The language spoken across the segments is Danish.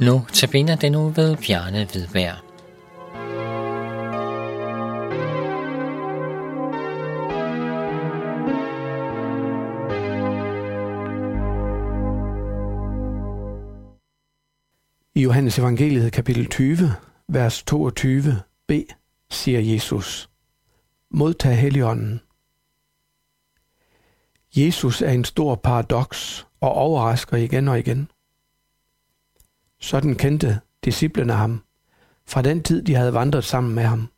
Nu tabiner den nu ved Bjarne Hvidberg. I Johannes evangeliet kapitel 20, vers 22b, siger Jesus, Modtag Helligånden. Jesus er en stor paradoks og overrasker igen og igen. Sådan kendte disciplene ham, fra den tid de havde vandret sammen med ham.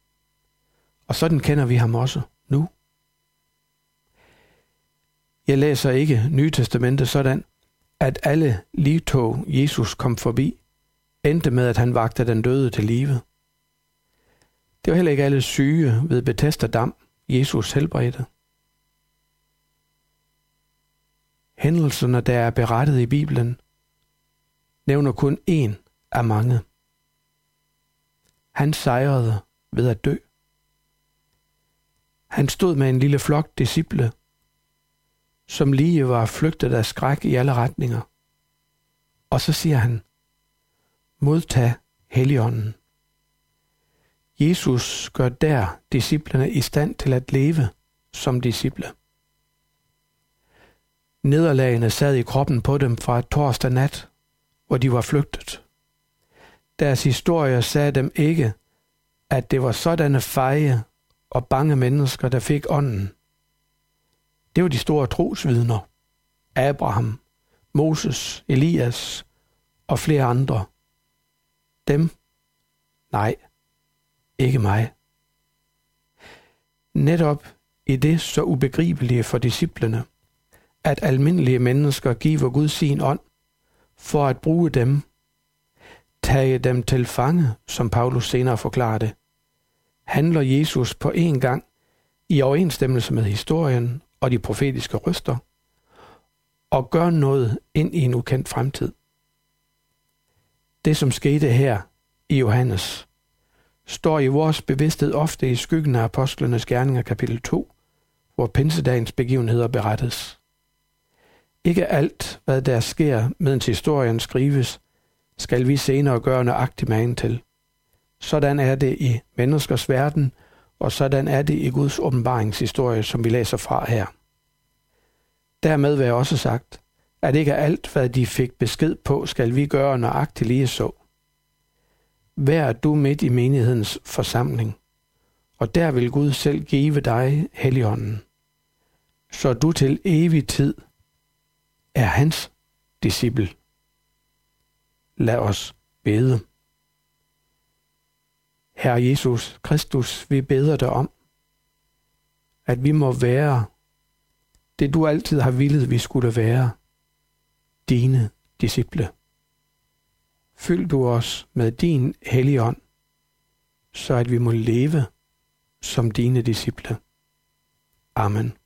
Og sådan kender vi ham også nu. Jeg læser ikke Nye Testamente sådan, at alle livtog Jesus kom forbi, endte med, at han vagte den døde til live. Det var heller ikke alle syge ved Bethesda Dam, Jesus helbredte. Hændelserne, der er berettet i Bibelen, nævner kun én af mange. Han sejrede ved at dø. Han stod med en lille flok disciple, som lige var flygtet af skræk i alle retninger. Og så siger han, modtag Helligånden. Jesus gør der disciplene i stand til at leve som disciple. Nederlagene sad i kroppen på dem fra torsdag nat, hvor de var flygtet. Deres historier sagde dem ikke, at det var sådanne feje og bange mennesker, der fik ånden. Det var de store trosvidner. Abraham, Moses, Elias og flere andre. Dem? Nej, ikke mig. Netop i det så ubegribelige for disciplene, at almindelige mennesker giver Gud sin ånd, for at bruge dem, tage dem til fange, som Paulus senere forklarede, handler Jesus på en gang i overensstemmelse med historien og de profetiske ryster, og gør noget ind i en ukendt fremtid. Det, som skete her i Johannes, står i vores bevidsthed ofte i skyggen af apostlenes gerninger kapitel 2, hvor pinsedagens begivenheder berettes. Ikke alt, hvad der sker, mens historien skrives, skal vi senere gøre nøjagtig magen til. Sådan er det i menneskers verden, og sådan er det i Guds åbenbaringshistorie, som vi læser fra her. Dermed vil jeg også sagt, at ikke alt, hvad de fik besked på, skal vi gøre nøjagtigt lige så. Vær du midt i menighedens forsamling, og der vil Gud selv give dig Helligånden, så du til evig tid er hans disciple. Lad os bede. Herre Jesus Kristus, vi beder dig om, at vi må være det, du altid har villet, vi skulle være, dine disciple. Fyld du os med din hellige ånd, så at vi må leve som dine disciple. Amen.